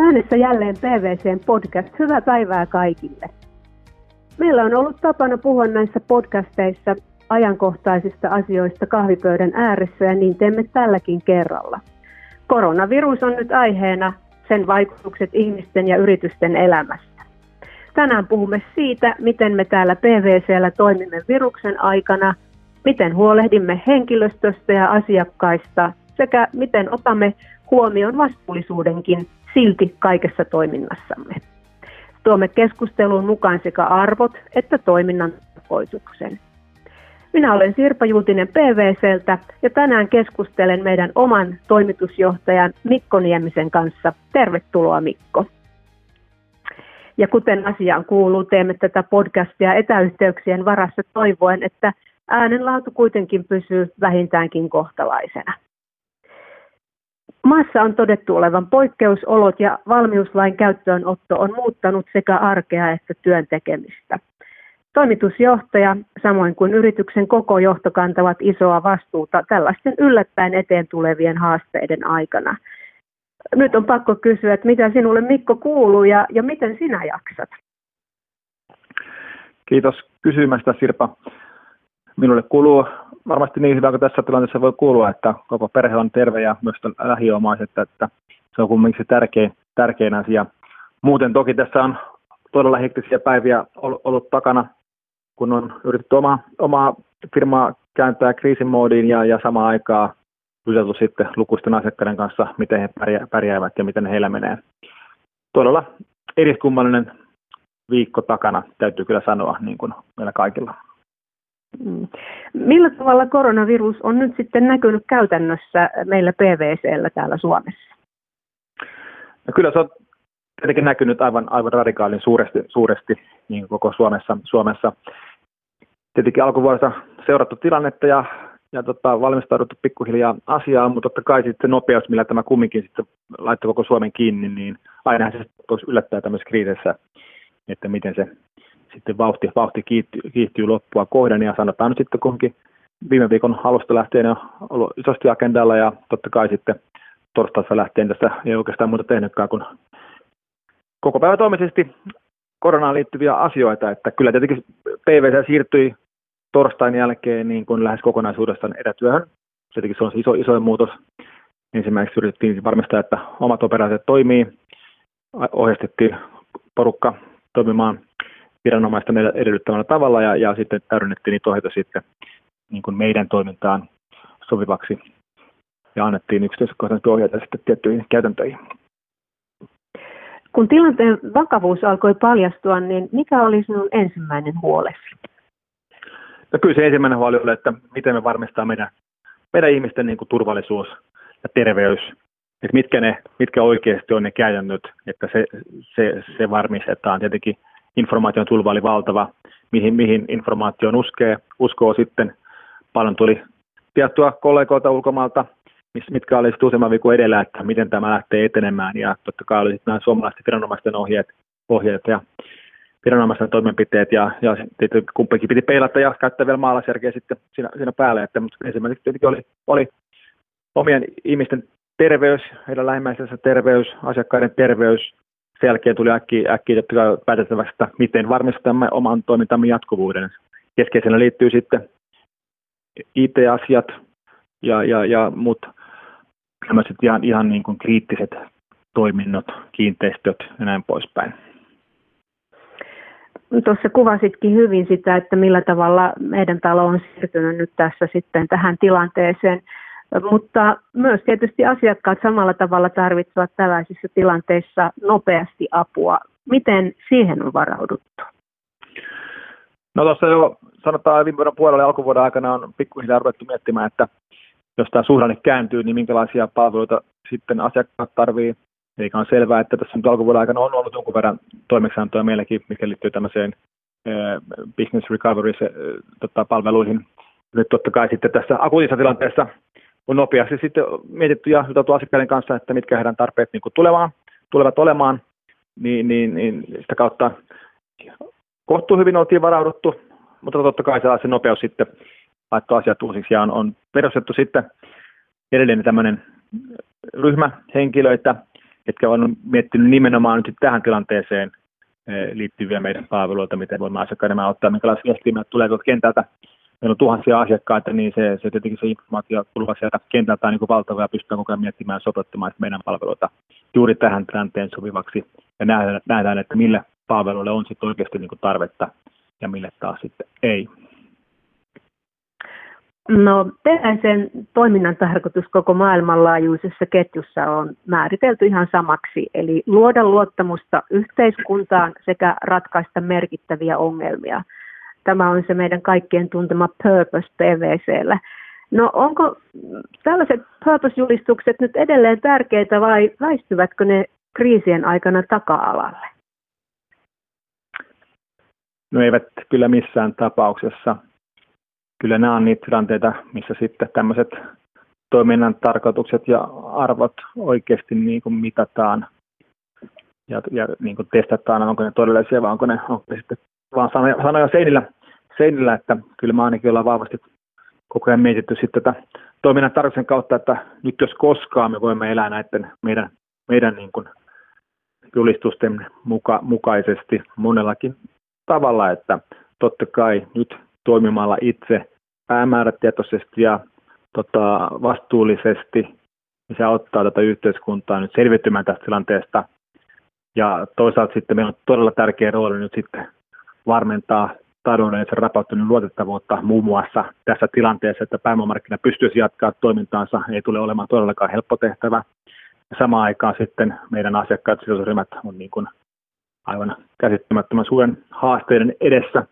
Äänessä jälleen PVCn podcast. Hyvää päivää kaikille. Meillä on ollut tapana puhua näissä podcasteissa ajankohtaisista asioista kahvipöydän ääressä ja niin teemme tälläkin kerralla. Koronavirus on nyt aiheena, sen vaikutukset ihmisten ja yritysten elämässä. Tänään puhumme siitä, miten me täällä PVCllä toimimme viruksen aikana, miten huolehdimme henkilöstöstä ja asiakkaista sekä miten otamme huomioon vastuullisuudenkin silti kaikessa toiminnassamme. Tuomme keskusteluun mukaan sekä arvot että toiminnan tarkoituksen. Minä olen Sirpa Jultinen PVCltä ja tänään keskustelen meidän oman toimitusjohtajan Mikko Niemisen kanssa. Tervetuloa Mikko. Ja kuten asiaan kuuluu, teemme tätä podcastia etäyhteyksien varassa toivoen, että äänenlaatu kuitenkin pysyy vähintäänkin kohtalaisena. Maassa on todettu olevan poikkeusolot ja valmiuslain käyttöönotto on muuttanut sekä arkea että työn tekemistä. Toimitusjohtaja, samoin kuin yrityksen koko johto kantavat isoa vastuuta tällaisten yllättäen eteen tulevien haasteiden aikana. Nyt on pakko kysyä, että mitä sinulle Mikko kuuluu ja, ja miten sinä jaksat? Kiitos kysymästä Sirpa. Minulle kuuluu varmasti niin hyvä kuin tässä tilanteessa voi kuulua, että koko perhe on terve ja myös lähiomaiset, että se on kumminkin se tärkein, tärkein asia. Muuten toki tässä on todella hektisiä päiviä ollut takana, kun on yritetty oma, omaa firmaa kääntää kriisimoodiin ja, ja samaan aikaan juteltu sitten lukuisten asiakkaiden kanssa, miten he pärjäävät ja miten heillä menee. Todella eriskummallinen viikko takana, täytyy kyllä sanoa, niin kuin meillä kaikilla. Mm. Millä tavalla koronavirus on nyt sitten näkynyt käytännössä meillä PVCllä täällä Suomessa? No kyllä se on tietenkin näkynyt aivan, aivan radikaalin suuresti, suuresti niin koko Suomessa. Suomessa. Tietenkin alkuvuodesta seurattu tilannetta ja, ja tota, valmistauduttu pikkuhiljaa asiaan, mutta totta kai sitten nopeus, millä tämä kumminkin sitten laittoi koko Suomen kiinni, niin aina se yllättää tämmöisessä kriisissä, että miten se sitten vauhti, vauhti kiihtyy, kiihtyy loppua kohden ja sanotaan nyt sitten kuitenkin viime viikon alusta lähtien on ollut isosti agendalla ja totta kai sitten torstaista lähtien tässä ei oikeastaan muuta tehnytkään kuin koko päivä toimisesti koronaan liittyviä asioita, että kyllä tietenkin PVC siirtyi torstain jälkeen niin kuin lähes kokonaisuudessaan etätyöhön. Tietenkin se on iso, iso muutos. Ensimmäiseksi yritettiin varmistaa, että omat operaatiot toimii, ohjeistettiin porukka toimimaan viranomaisten edellyttämällä tavalla ja, ja sitten täydennettiin niitä ohjeita sitten niin kuin meidän toimintaan sopivaksi ja annettiin yksityiskohtaisesti ohjeita sitten tiettyihin käytäntöihin. Kun tilanteen vakavuus alkoi paljastua, niin mikä oli sinun ensimmäinen huolesi? No kyllä se ensimmäinen huoli oli, että miten me varmistaa meidän, meidän ihmisten niin kuin turvallisuus ja terveys, että mitkä, ne, mitkä oikeasti on ne käytännöt, että se, se, se varmistetaan. Tietenkin informaation tulva oli valtava, mihin, mihin informaation uskee, uskoo sitten. Paljon tuli tietoa kollegoilta ulkomailta, mitkä oli useamman viikon edellä, että miten tämä lähtee etenemään. Ja totta kai oli nämä suomalaisten viranomaisten ohjeet, ohjeet ja viranomaisten toimenpiteet ja, ja kumpikin piti peilata ja käyttää vielä maalaisjärkeä sitten siinä, siinä päälle. Että, mutta ensimmäiseksi tietenkin oli, oli omien ihmisten terveys, heidän lähimmäisensä terveys, asiakkaiden terveys, sen jälkeen tuli äkkiä, äkkiä päätettäväksi, että miten varmistamme oman toimintamme jatkuvuuden. Keskeisenä liittyy sitten IT-asiat ja, ja, ja muut tämmöiset ihan, ihan niin kuin kriittiset toiminnot, kiinteistöt ja näin poispäin. Tuossa kuvasitkin hyvin sitä, että millä tavalla meidän talo on siirtynyt nyt tässä sitten tähän tilanteeseen. Mutta myös tietysti asiakkaat samalla tavalla tarvitsevat tällaisissa tilanteissa nopeasti apua. Miten siihen on varauduttu? No tuossa jo sanotaan viime vuoden puolella ja alkuvuoden aikana on pikkuhiljaa ruvettu miettimään, että jos tämä suhdanne kääntyy, niin minkälaisia palveluita sitten asiakkaat tarvii. Eikä on selvää, että tässä nyt alkuvuoden aikana on ollut jonkun verran toimeksiantoja meilläkin, mikä liittyy tämmöiseen business recovery tota, palveluihin. Nyt totta kai sitten tässä akuutissa tilanteessa on nopeasti sitten mietitty ja juteltu asiakkaiden kanssa, että mitkä heidän tarpeet niin tulemaan, tulevat olemaan, niin, niin, niin sitä kautta kohtuu hyvin oltiin varauduttu, mutta totta kai se nopeus sitten laittoi asiat uusiksi ja on, on perustettu sitten edelleen tämmöinen ryhmä henkilöitä, ketkä on miettinyt nimenomaan nyt tähän tilanteeseen liittyviä meidän palveluita, miten voimme asiakkaiden ottaa, minkälaisia viestiä tulee tuolta kentältä. Meillä on tuhansia asiakkaita, niin se, se tietenkin se informaatio tulee sieltä kentältä on niin valtava ja pystytään koko ajan miettimään ja sopeuttamaan meidän palveluita juuri tähän tilanteen sopivaksi ja nähdään, nähdään että mille palveluille on sitten oikeasti niin tarvetta ja mille taas sitten ei. No, sen toiminnan tarkoitus koko maailmanlaajuisessa ketjussa on määritelty ihan samaksi, eli luoda luottamusta yhteiskuntaan sekä ratkaista merkittäviä ongelmia. Tämä on se meidän kaikkien tuntema purpose PVCllä. No onko tällaiset purpose-julistukset nyt edelleen tärkeitä vai väistyvätkö ne kriisien aikana taka-alalle? No eivät kyllä missään tapauksessa kyllä nämä on niitä tilanteita, missä sitten tämmöiset toiminnan tarkoitukset ja arvot oikeasti niin kuin mitataan ja, ja niin kuin testataan, onko ne todellisia vai onko ne, onko ne sitten vaan sanoja, sanoja seinillä, seinillä, että kyllä me ainakin ollaan vahvasti koko ajan mietitty sitten tätä toiminnan tarkoituksen kautta, että nyt jos koskaan me voimme elää näiden meidän, meidän niin kuin julistusten muka, mukaisesti monellakin tavalla, että totta kai nyt toimimalla itse päämäärätietoisesti ja tota, vastuullisesti, niin se auttaa tätä yhteiskuntaa nyt selviytymään tästä tilanteesta. Ja toisaalta sitten meillä on todella tärkeä rooli nyt sitten varmentaa taloudellisen rapauttuneen luotettavuutta muun muassa tässä tilanteessa, että pääomamarkkina pystyisi jatkaa toimintaansa, ei tule olemaan todellakaan helppo tehtävä. Samaan aikaan sitten meidän asiakkaat sidosryhmät on niin kuin aivan käsittämättömän suuren haasteiden edessä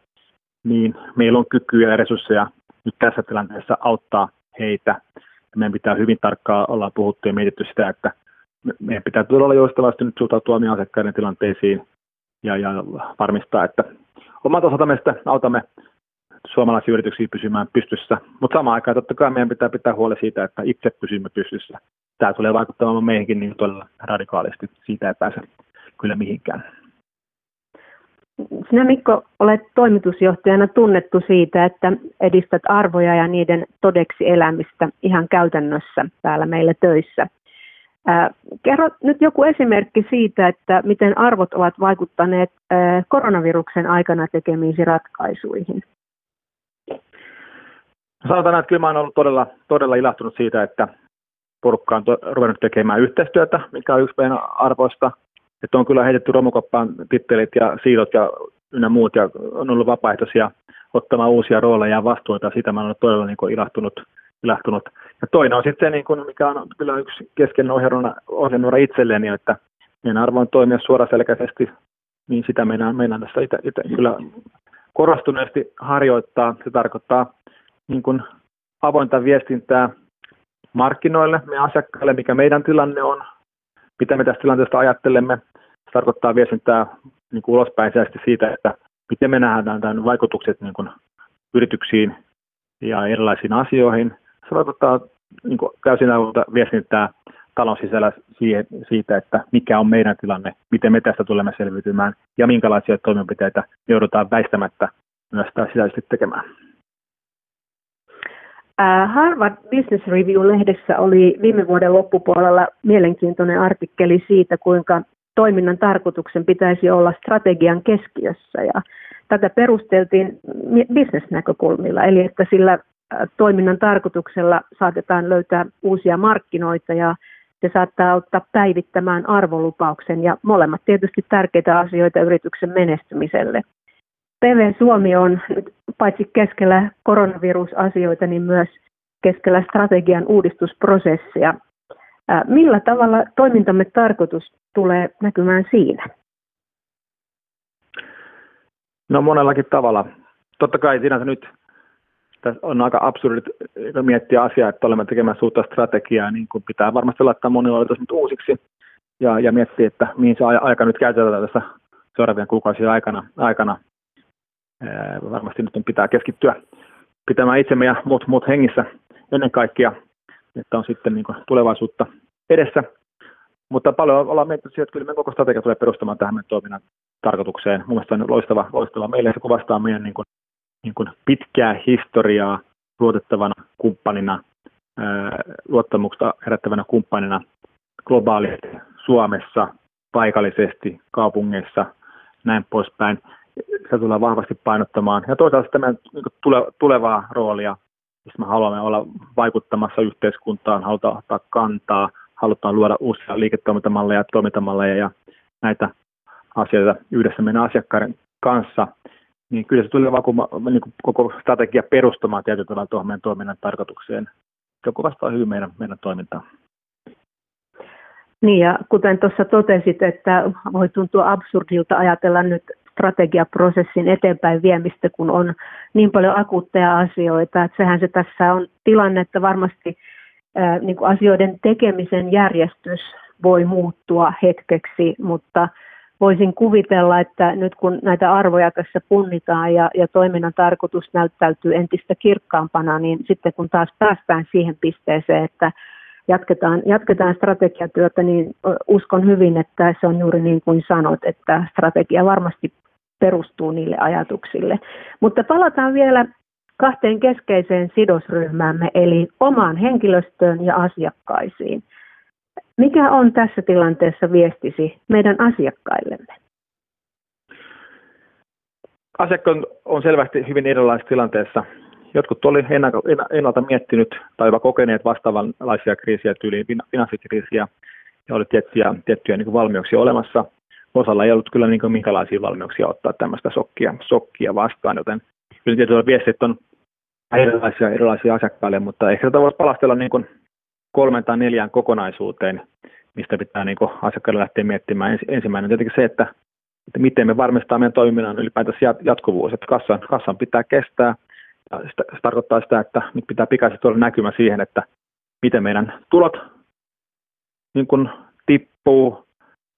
niin meillä on kykyjä ja resursseja nyt tässä tilanteessa auttaa heitä. Meidän pitää hyvin tarkkaan olla puhuttu ja mietitty sitä, että meidän pitää todella joustavasti nyt suhtautua omien asiakkaiden tilanteisiin ja, ja varmistaa, että omalta osaltamme autamme suomalaisia yrityksiä pysymään pystyssä, mutta samaan aikaan totta kai meidän pitää pitää huoli siitä, että itse pysymme pystyssä. Tämä tulee vaikuttamaan meihinkin niin todella radikaalisti, siitä ei pääse kyllä mihinkään. Sinä Mikko olet toimitusjohtajana tunnettu siitä, että edistät arvoja ja niiden todeksi elämistä ihan käytännössä täällä meillä töissä. Kerro nyt joku esimerkki siitä, että miten arvot ovat vaikuttaneet koronaviruksen aikana tekemiisi ratkaisuihin. Sanotaan, että kyllä mä olen ollut todella, todella ilahtunut siitä, että porukka on to, ruvennut tekemään yhteistyötä, mikä on yksi meidän arvoista – että on kyllä heitetty romukoppaan tittelit ja siilot ja ynnä muut ja on ollut vapaaehtoisia ottamaan uusia rooleja ja vastuuta. Sitä mä olen todella niin kuin ilahtunut, ilahtunut. Ja toinen on sitten se, niin kuin, mikä on kyllä yksi keskeinen ohjelma itselleni, että meidän arvo on toimia suoraselkäisesti, niin sitä meidän, meidän tässä itse, itse kyllä korostuneesti harjoittaa. Se tarkoittaa niin kuin avointa viestintää markkinoille, meidän asiakkaille, mikä meidän tilanne on, mitä me tästä tilanteesta ajattelemme. Se tarkoittaa viestintää niin kuin ulospäin siitä, että miten me nähdään tämän vaikutukset niin kuin yrityksiin ja erilaisiin asioihin. Se vaikuttaa niin kuin täysin viestintää talon sisällä siitä, että mikä on meidän tilanne, miten me tästä tulemme selviytymään ja minkälaisia toimenpiteitä joudutaan väistämättä myös sisäisesti tekemään. Harvard Business Review-lehdessä oli viime vuoden loppupuolella mielenkiintoinen artikkeli siitä, kuinka toiminnan tarkoituksen pitäisi olla strategian keskiössä. Ja tätä perusteltiin bisnesnäkökulmilla, eli että sillä toiminnan tarkoituksella saatetaan löytää uusia markkinoita ja se saattaa auttaa päivittämään arvolupauksen ja molemmat tietysti tärkeitä asioita yrityksen menestymiselle. PV Suomi on nyt paitsi keskellä koronavirusasioita, niin myös keskellä strategian uudistusprosessia. Millä tavalla toimintamme tarkoitus tulee näkymään siinä? No monellakin tavalla. Totta kai sinänsä nyt on aika absurdit miettiä asiaa, että olemme tekemässä uutta strategiaa, niin kuin pitää varmasti laittaa monilla nyt uusiksi ja, ja miettiä, että mihin se aika nyt käytetään tässä seuraavien kuukausien aikana, aikana varmasti nyt pitää keskittyä pitämään itsemme ja muut, muut hengissä ennen kaikkea, että on sitten niin kuin tulevaisuutta edessä. Mutta paljon ollaan miettinyt että kyllä meidän koko strategia tulee perustamaan tähän meidän toiminnan tarkoitukseen. Mun mielestä on loistava, loistava. Meille se kuvastaa meidän niin kuin, niin kuin pitkää historiaa luotettavana kumppanina, luottamuksesta herättävänä kumppanina globaalisti Suomessa, paikallisesti, kaupungeissa, näin poispäin. Se tulee vahvasti painottamaan. Ja toisaalta sitä meidän niin tulevaa roolia, missä me haluamme olla vaikuttamassa yhteiskuntaan, halutaan ottaa kantaa, halutaan luoda uusia liiketoimintamalleja, toimintamalleja ja näitä asioita yhdessä meidän asiakkaiden kanssa, niin kyllä se tulee vakuma, niin koko strategia perustumaan tietyllä tavalla tuohon meidän toiminnan tarkoitukseen, joka vastaa hyvin meidän, meidän toimintaa. Niin ja kuten tuossa totesit, että voi tuntua absurdilta ajatella nyt strategiaprosessin eteenpäin viemistä, kun on niin paljon akuutteja asioita. Että sehän se tässä on tilanne, että varmasti ää, niin kuin asioiden tekemisen järjestys voi muuttua hetkeksi, mutta voisin kuvitella, että nyt kun näitä arvoja tässä punnitaan ja, ja toiminnan tarkoitus näyttäytyy entistä kirkkaampana, niin sitten kun taas päästään siihen pisteeseen, että jatketaan, jatketaan strategiatyötä, niin uskon hyvin, että se on juuri niin kuin sanot, että strategia varmasti perustuu niille ajatuksille. Mutta palataan vielä kahteen keskeiseen sidosryhmäämme, eli omaan henkilöstöön ja asiakkaisiin. Mikä on tässä tilanteessa viestisi meidän asiakkaillemme? Asiakkaat on selvästi hyvin erilaisessa tilanteessa. Jotkut oli ennalta miettinyt tai jopa kokeneet vastaavanlaisia kriisiä, tyyliin finanssikriisiä, ja oli tiettyjä, tiettyjä niin valmiuksia olemassa. Osalla ei ollut kyllä niin minkälaisia valmiuksia ottaa tämmöistä sokkia, sokkia vastaan, joten kyllä tietyllä viestit on erilaisia, erilaisia asiakkaille, mutta ehkä tätä voisi palastella niin kuin kolmen tai neljään kokonaisuuteen, mistä pitää niin asiakkaille lähteä miettimään. Ensimmäinen on tietenkin se, että, että miten me varmistamme meidän toiminnan ylipäätänsä jatkuvuus, että kassan, kassan pitää kestää. Ja sitä, se tarkoittaa sitä, että nyt pitää pikaisesti olla näkymä siihen, että miten meidän tulot niin kuin tippuu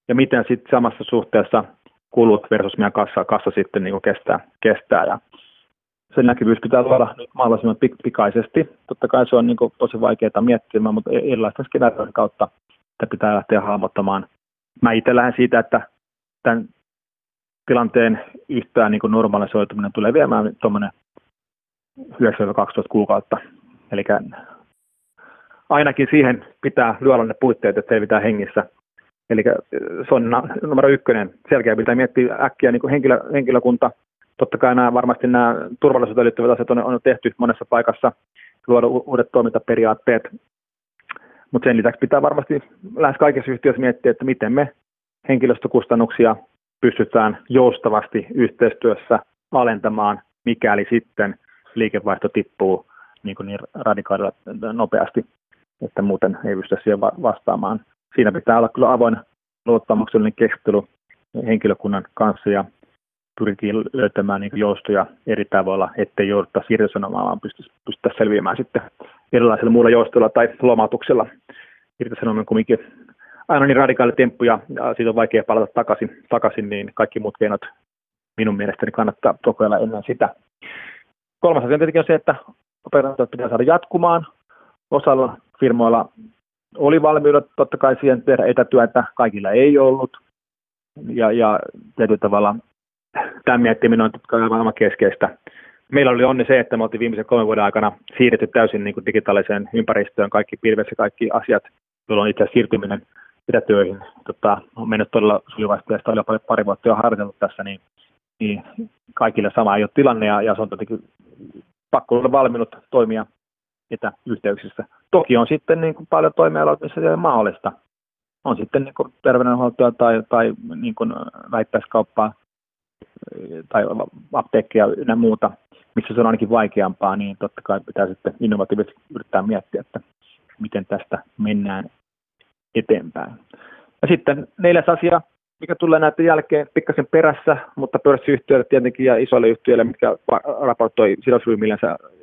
ja miten sitten samassa suhteessa kulut versus meidän kassa, kassa sitten niin kestää, kestää. Ja sen näkyvyys pitää luoda nyt mahdollisimman pikaisesti. Totta kai se on niin kuin tosi vaikeaa miettimään, mutta e- erilaisten skenaarioiden kautta että pitää lähteä hahmottamaan. Mä itse lähden siitä, että tämän tilanteen yhtään niin normalisoituminen tulee viemään tuommoinen 9-12 kuukautta. Eli ainakin siihen pitää lyödä ne puitteet, että selvitään hengissä. Eli se on numero ykkönen. Selkeä pitää miettiä äkkiä niin kuin henkilö, henkilökunta, totta kai nämä, varmasti nämä turvallisuuteen liittyvät asiat on, on tehty monessa paikassa, luoda uudet toimintaperiaatteet, mutta sen lisäksi pitää varmasti lähes kaikissa yhtiöissä miettiä, että miten me henkilöstökustannuksia pystytään joustavasti yhteistyössä alentamaan, mikäli sitten liikevaihto tippuu niin, kuin niin radikaalilla nopeasti, että muuten ei pysty siihen vastaamaan. Siinä pitää olla kyllä avoin luottamuksellinen keskustelu henkilökunnan kanssa ja pyrkii löytämään niin joustoja eri tavoilla, ettei jouduta irtisanomaan, vaan pystytä selviämään sitten erilaisilla muilla joustoilla tai lomautuksella. Irtisanominen kumminkin aina niin radikaali temppu ja siitä on vaikea palata takaisin, takaisin, niin kaikki muut keinot minun mielestäni kannattaa kokeilla ennen sitä. Kolmas asia tietenkin on se, että operaatiot pitää saada jatkumaan. Osalla firmoilla oli valmiudet totta kai siihen tehdä etätyötä, kaikilla ei ollut. Ja, ja tietyllä tavalla tämän miettiminen on aivan keskeistä. Meillä oli onni se, että me oltiin viimeisen kolmen vuoden aikana siirretty täysin niin kuin digitaaliseen ympäristöön, kaikki pilvessä, kaikki asiat, jolloin itse siirtyminen etätyöihin tota, on mennyt todella sujuvasti, ja sitä oli pari vuotta jo harjoitellut tässä, niin, niin kaikille sama ei ole tilanne, ja, ja se on tietenkin pakko olla valmiinut toimia etäyhteyksissä. Toki on sitten niin kuin paljon toimialoja, missä se ole mahdollista. On sitten niin kuin terveydenhuoltoa tai, tai niin kuin väittäiskauppaa tai apteekkia ynnä muuta, missä se on ainakin vaikeampaa, niin totta kai pitää sitten innovatiivisesti yrittää miettiä, että miten tästä mennään eteenpäin. Ja sitten neljäs asia, mikä tulee näiden jälkeen pikkasen perässä, mutta pörssiyhtiöille tietenkin ja isoille yhtiöille, mitkä raportoi sidosryhmille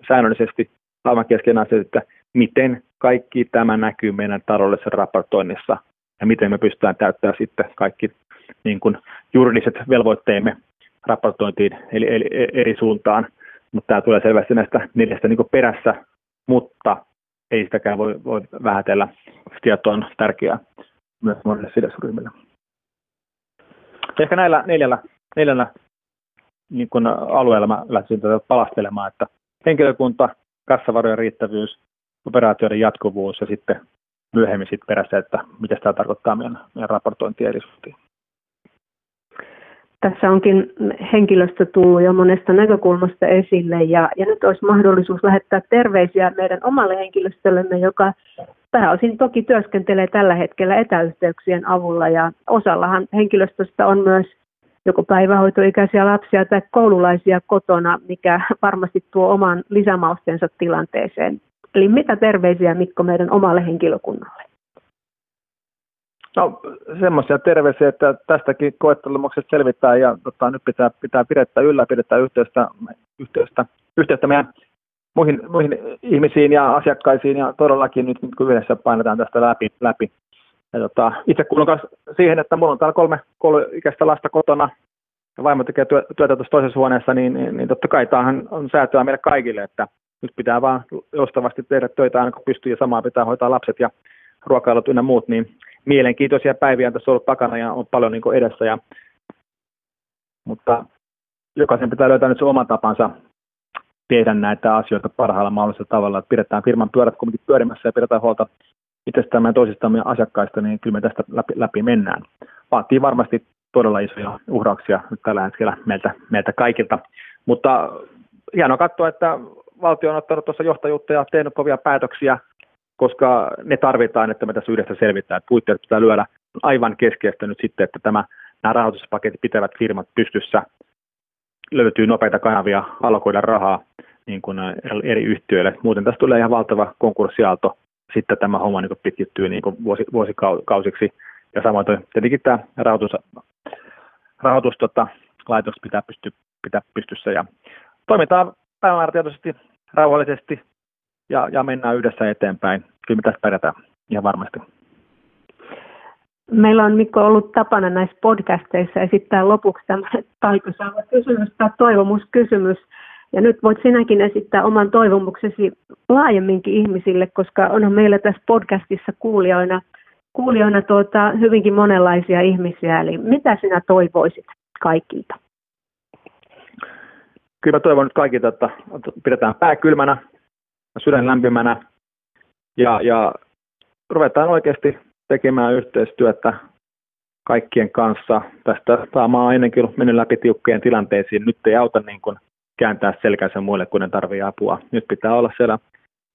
säännöllisesti aivan kesken asia, että miten kaikki tämä näkyy meidän taloudellisessa raportoinnissa ja miten me pystytään täyttämään sitten kaikki niin kuin juridiset velvoitteemme raportointiin eli, eli eri suuntaan, mutta tämä tulee selvästi näistä neljästä niin perässä, mutta ei sitäkään voi, voi vähätellä. Tieto on tärkeää myös monille sidosryhmille. Ehkä näillä neljällä, neljällä niin kuin alueella mä tätä palastelemaan, että henkilökunta, kassavarojen riittävyys, operaatioiden jatkuvuus ja sitten myöhemmin sitten perässä, että mitä tämä tarkoittaa meidän, meidän suhtiin. Tässä onkin henkilöstö tullut jo monesta näkökulmasta esille ja, ja nyt olisi mahdollisuus lähettää terveisiä meidän omalle henkilöstöllemme, joka pääosin toki työskentelee tällä hetkellä etäyhteyksien avulla ja osallahan henkilöstöstä on myös joko päivähoitoikäisiä lapsia tai koululaisia kotona, mikä varmasti tuo oman lisämaustensa tilanteeseen. Eli mitä terveisiä Mikko meidän omalle henkilökunnalle? No semmoisia terveisiä, että tästäkin koettelemuksesta selvitään ja tota, nyt pitää, pitää pidettä yllä, pidetään yhteystä, yhteystä, yhteystä meidän muihin, muihin ihmisiin ja asiakkaisiin ja todellakin nyt kun yhdessä painetaan tästä läpi. läpi. Ja tota, itse kuulun siihen, että mulla on täällä kolme kouluikäistä lasta kotona ja vaimo tekee työ, työtä tuossa toisessa huoneessa, niin, niin, niin totta kai tämähän on säätöä meille kaikille, että nyt pitää vaan joustavasti tehdä töitä aina kun pystyy ja samaa pitää hoitaa lapset ja ruokailut ynnä muut, niin mielenkiintoisia päiviä on tässä ollut takana ja on paljon niin edessä. Ja, mutta jokaisen pitää löytää nyt se oma tapansa tehdä näitä asioita parhaalla mahdollisella tavalla, että pidetään firman pyörät kuitenkin pyörimässä ja pidetään huolta itsestään ja toisistamme asiakkaista, niin kyllä me tästä läpi, läpi mennään. Vaatii varmasti todella isoja uhrauksia nyt tällä hetkellä meiltä, meiltä kaikilta, mutta hienoa katsoa, että valtio on ottanut tuossa johtajuutta ja tehnyt kovia päätöksiä, koska ne tarvitaan, että me tässä yhdessä selvitään. Puitteet pitää lyödä aivan keskeistä nyt sitten, että tämä, nämä rahoituspaketit pitävät firmat pystyssä, löytyy nopeita kanavia alkoida rahaa niin kuin eri yhtiöille. Muuten tässä tulee ihan valtava konkurssiaalto. Sitten tämä homma niin pitkittyy niin vuosikausiksi. Ja samoin tietenkin tämä rahoitus, rahoitus tota, laitos pitää, pysty, pitää pystyssä. Ja toimitaan päämäärätietoisesti, rauhallisesti ja, ja mennään yhdessä eteenpäin. Kyllä me tässä pärjätään ihan varmasti. Meillä on Mikko ollut tapana näissä podcasteissa esittää lopuksi tämmöinen taikasaava kysymys tai toivomuskysymys. Ja nyt voit sinäkin esittää oman toivomuksesi laajemminkin ihmisille, koska onhan meillä tässä podcastissa kuulijoina, kuulijoina tuota, hyvinkin monenlaisia ihmisiä. Eli mitä sinä toivoisit kaikilta? Kyllä mä toivon nyt kaikilta, että pidetään pää kylmänä, sydän lämpimänä ja, ja ruvetaan oikeasti tekemään yhteistyötä kaikkien kanssa. Tästä saamaan ennenkin ollut mennyt läpi tiukkojen tilanteisiin. Nyt ei auta niin kuin kääntää selkänsä muille, kun ne tarvitsee apua. Nyt pitää olla siellä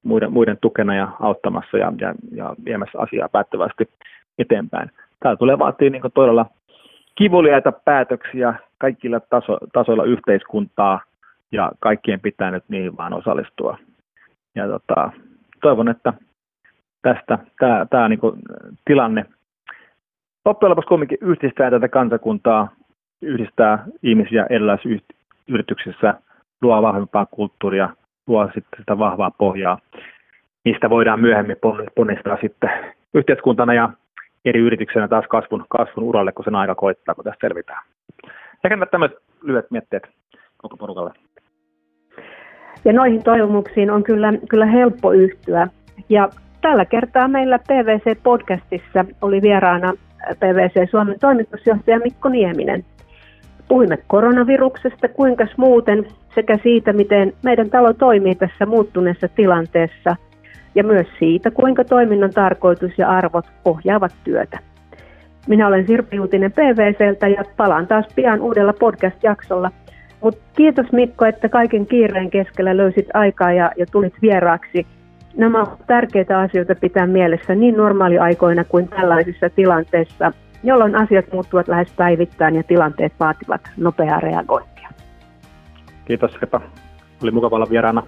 muiden, muiden tukena ja auttamassa ja, ja, ja viemässä asiaa päättävästi eteenpäin. Täällä tulee vaatii niin kuin todella kivuliaita päätöksiä kaikilla taso, tasoilla yhteiskuntaa ja kaikkien pitää nyt niin vaan osallistua. Ja tota, toivon, että tästä tämä, tämä niin tilanne loppujen lopuksi kuitenkin yhdistää tätä kansakuntaa, yhdistää ihmisiä erilaisissa yrityksissä, luo vahvempaa kulttuuria, luo sitten sitä vahvaa pohjaa, mistä voidaan myöhemmin ponnistaa sitten yhteiskuntana ja eri yrityksenä taas kasvun, kasvun uralle, kun sen aika koittaa, kun tästä selvitään. Ehkä tämmöiset lyhyet mietteet koko porukalle. Ja noihin toivomuksiin on kyllä, kyllä helppo yhtyä. Ja tällä kertaa meillä PVC-podcastissa oli vieraana PVC Suomen toimitusjohtaja Mikko Nieminen. Puhuimme koronaviruksesta, kuinka muuten, sekä siitä, miten meidän talo toimii tässä muuttuneessa tilanteessa, ja myös siitä, kuinka toiminnan tarkoitus ja arvot ohjaavat työtä. Minä olen Sirpi Uutinen PVCltä ja palaan taas pian uudella podcast-jaksolla. Mutta kiitos Mikko, että kaiken kiireen keskellä löysit aikaa ja, ja tulit vieraaksi. Nämä ovat tärkeitä asioita pitää mielessä niin normaaliaikoina kuin tällaisissa tilanteissa, jolloin asiat muuttuvat lähes päivittäin ja tilanteet vaativat nopeaa reagointia. Kiitos Sepa. Oli mukava olla vieraana.